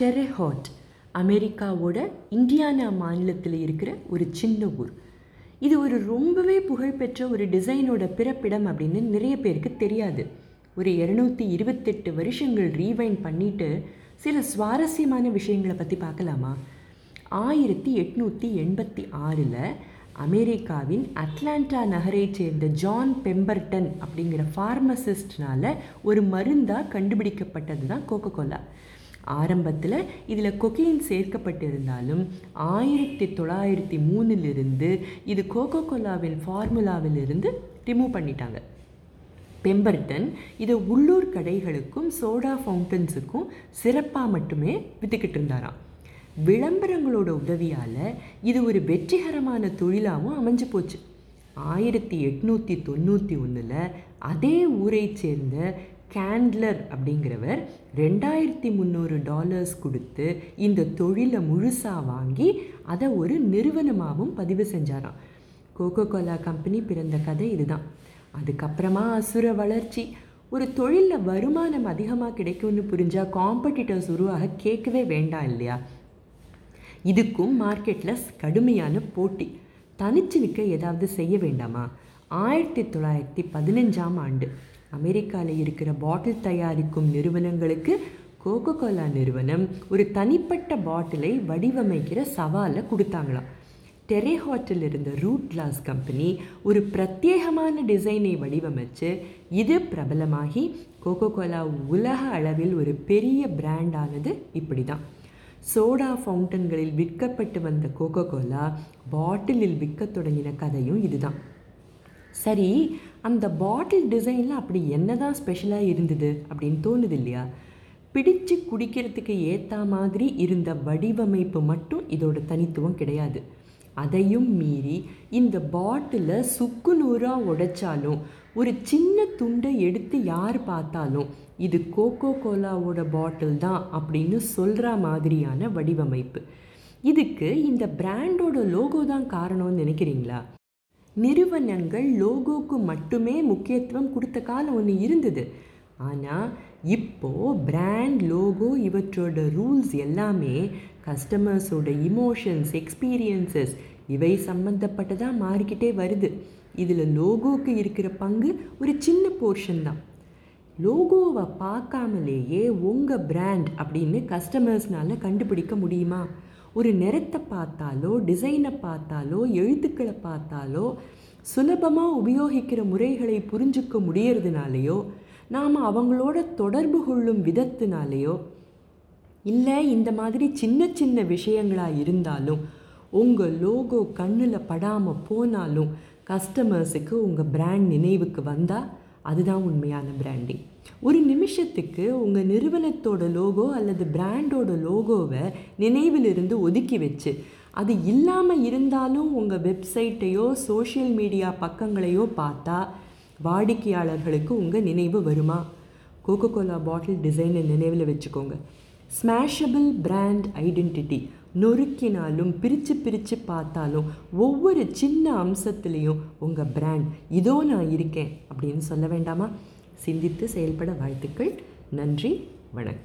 டெரெஹாட் அமெரிக்காவோட இந்தியானா மாநிலத்தில் இருக்கிற ஒரு சின்ன ஊர். இது ஒரு ரொம்பவே புகழ்பெற்ற ஒரு டிசைனோட பிறப்பிடம் அப்படின்னு நிறைய பேருக்கு தெரியாது. ஒரு இரநூத்தி இருபத்தெட்டு வருஷங்கள் ரீவைண்ட் பண்ணிட்டு சில சுவாரஸ்யமான விஷயங்களை பற்றி பார்க்கலாமா? ஆயிரத்தி எட்நூற்றி எண்பத்தி ஆறில் அமெரிக்காவின் அட்லாண்டா நகரைச் சேர்ந்த ஜான் பெம்பர்டன் அப்படிங்கிற ஃபார்மசிஸ்ட்னால ஒரு மருந்தாக கண்டுபிடிக்கப்பட்டது தான் கோகோ கோலா ஆரம்பத்தில் இதில் கொக்கெயின் சேர்க்கப்பட்டிருந்தாலும் ஆயிரத்தி தொள்ளாயிரத்தி மூணிலிருந்து இது கோகோ கோலாவின் ஃபார்முலாவிலிருந்து ரிமூவ் பண்ணிட்டாங்க. பெம்பர்டன் இதை உள்ளூர் கடைகளுக்கும் சோடா ஃபவுண்டன்ஸுக்கும் சிறப்பாக மட்டுமே விற்றுக்கிட்டு இருந்தாராம். விளம்பரங்களோட உதவியால் இது ஒரு வெற்றிகரமான தொழிலாகவும் அமைஞ்சு போச்சு. ஆயிரத்தி எட்நூற்றி தொண்ணூற்றி ஒன்றில் அதே ஊரை சேர்ந்த கேண்ட்லர் அப்படிங்கிறவர் ரெண்டாயிரத்தி முந்நூறு டாலர்ஸ் கொடுத்து இந்த தொழிலை முழுசாக வாங்கி அதை ஒரு நிறுவனமாகவும் பதிவு செஞ்சாராம். கோகோ கோலா கம்பெனி பிறந்த கதை இதுதான். அதுக்கப்புறமா அசுர வளர்ச்சி. ஒரு தொழிலில் வருமானம் அதிகமாக கிடைக்கும்னு புரிஞ்சால் காம்படிட்டர்ஸ் உருவாக கேட்கவே வேண்டாம் இல்லையா? இதுக்கும் மார்க்கெட்டில் கடுமையான போட்டி. தனிச்சு நிற்க ஏதாவது செய்ய வேண்டாமா? ஆயிரத்தி தொள்ளாயிரத்தி பதினஞ்சாம் ஆண்டு. அமெரிக்காவில் இருக்கிற பாட்டில் தயாரிக்கும் நிறுவனங்களுக்கு கோகோ கோலா நிறுவனம் ஒரு தனிப்பட்ட பாட்டிலை வடிவமைக்கிற சவாலை கொடுத்தாங்களாம். டெரேஹாட்டில் இருந்த ரூட் கிளாஸ் கம்பெனி ஒரு பிரத்யேகமான டிசைனை வடிவமைச்சு இது பிரபலமாகி கோகோ கோலா உலக அளவில் ஒரு பெரிய பிராண்டானது இப்படி தான் சோடா ஃபவுண்டன்களில் விற்கப்பட்டு வந்த கோகோ கோலா பாட்டிலில் விற்க தொடங்கின கதையும் இதுதான். சரி அந்த பாட்டில் டிசைனில் அப்படி என்னதான் ஸ்பெஷலாக இருந்தது அப்படின்னு தோணுது இல்லையா? பிடிச்சு குடிக்கிறதுக்கு ஏற்ற மாதிரி இருந்த வடிவமைப்பு மட்டும் இதோட தனித்துவம் கிடையாது. அதையும் மீறி இந்த பாட்டிலை சுக்கு நூறாக உடைச்சாலும் ஒரு சின்ன துண்டை எடுத்து யார் பார்த்தாலும் இது கோகோ கோலாவோட பாட்டில் தான் அப்படின்னு சொல்கிற மாதிரியான வடிவமைப்பு. இதுக்கு இந்த பிராண்டோட லோகோ தான் காரணம்னு நினைக்கிறீங்களா? நிறுவனங்கள் லோகோக்கு மட்டுமே முக்கியத்துவம் கொடுத்த காலம் ஒன்று இருந்தது. ஆனால் இப்போது பிராண்ட் லோகோ இவற்றோட ரூல்ஸ் எல்லாமே கஸ்டமர்ஸோட இமோஷன்ஸ் எக்ஸ்பீரியன்சஸ் இவை சம்மந்தப்பட்டதாக மாறிக்கிட்டே வருது. இதில் லோகோக்கு இருக்கிற பங்கு ஒரு சின்ன போர்ஷன் தான். லோகோவை பார்க்காமலேயே உங்கள் பிராண்ட் அப்படின்னு கஸ்டமர்ஸ்னால கண்டுபிடிக்க முடியுமா? ஒரு நிறத்தை பார்த்தாலோ டிசைனை பார்த்தாலோ எழுத்துக்களை பார்த்தாலோ சுலபமாக உபயோகிக்கிற முறைகளை புரிஞ்சுக்க முடியறதுனாலையோ நாம் அவங்களோட தொடர்பு கொள்ளும் விதத்தினாலேயோ இல்லை இந்த மாதிரி சின்ன சின்ன விஷயங்களாக இருந்தாலும் உங்கள் லோகோ கண்ணில் படாமல் போனாலும் கஸ்டமர்ஸுக்கு உங்கள் பிராண்ட் நினைவுக்கு வந்தால் அதுதான் உண்மையான பிராண்டிங் ஒரு நிமிஷத்துக்கு உங்கள் நிறுவனத்தோட லோகோ அல்லது பிராண்டோட லோகோவை நினைவிலிருந்து ஒதுக்கி வச்சு அது இல்லாமல் இருந்தாலும் உங்கள் வெப்சைட்டையோ சோஷியல் மீடியா பக்கங்களையோ பார்த்தா வாடிக்கையாளர்களுக்கு உங்கள் நினைவு வருமா? கோகோ கோலா பாட்டில் டிசைனை நினைவில் வச்சுக்கோங்க. ஸ்மாஷபிள் பிராண்ட் ஐடென்டிட்டி நொறுக்கினாலும் பிரித்து பிரித்து பார்த்தாலும் ஒவ்வொரு சின்ன அம்சத்துலேயும் உங்கள் பிராண்ட் இதோ நான் இருக்கேன் அப்படின்னு சொல்ல வேண்டாமா? சிந்தித்து செயல்பட வாழ்த்துக்கள். நன்றி. வணக்கம்.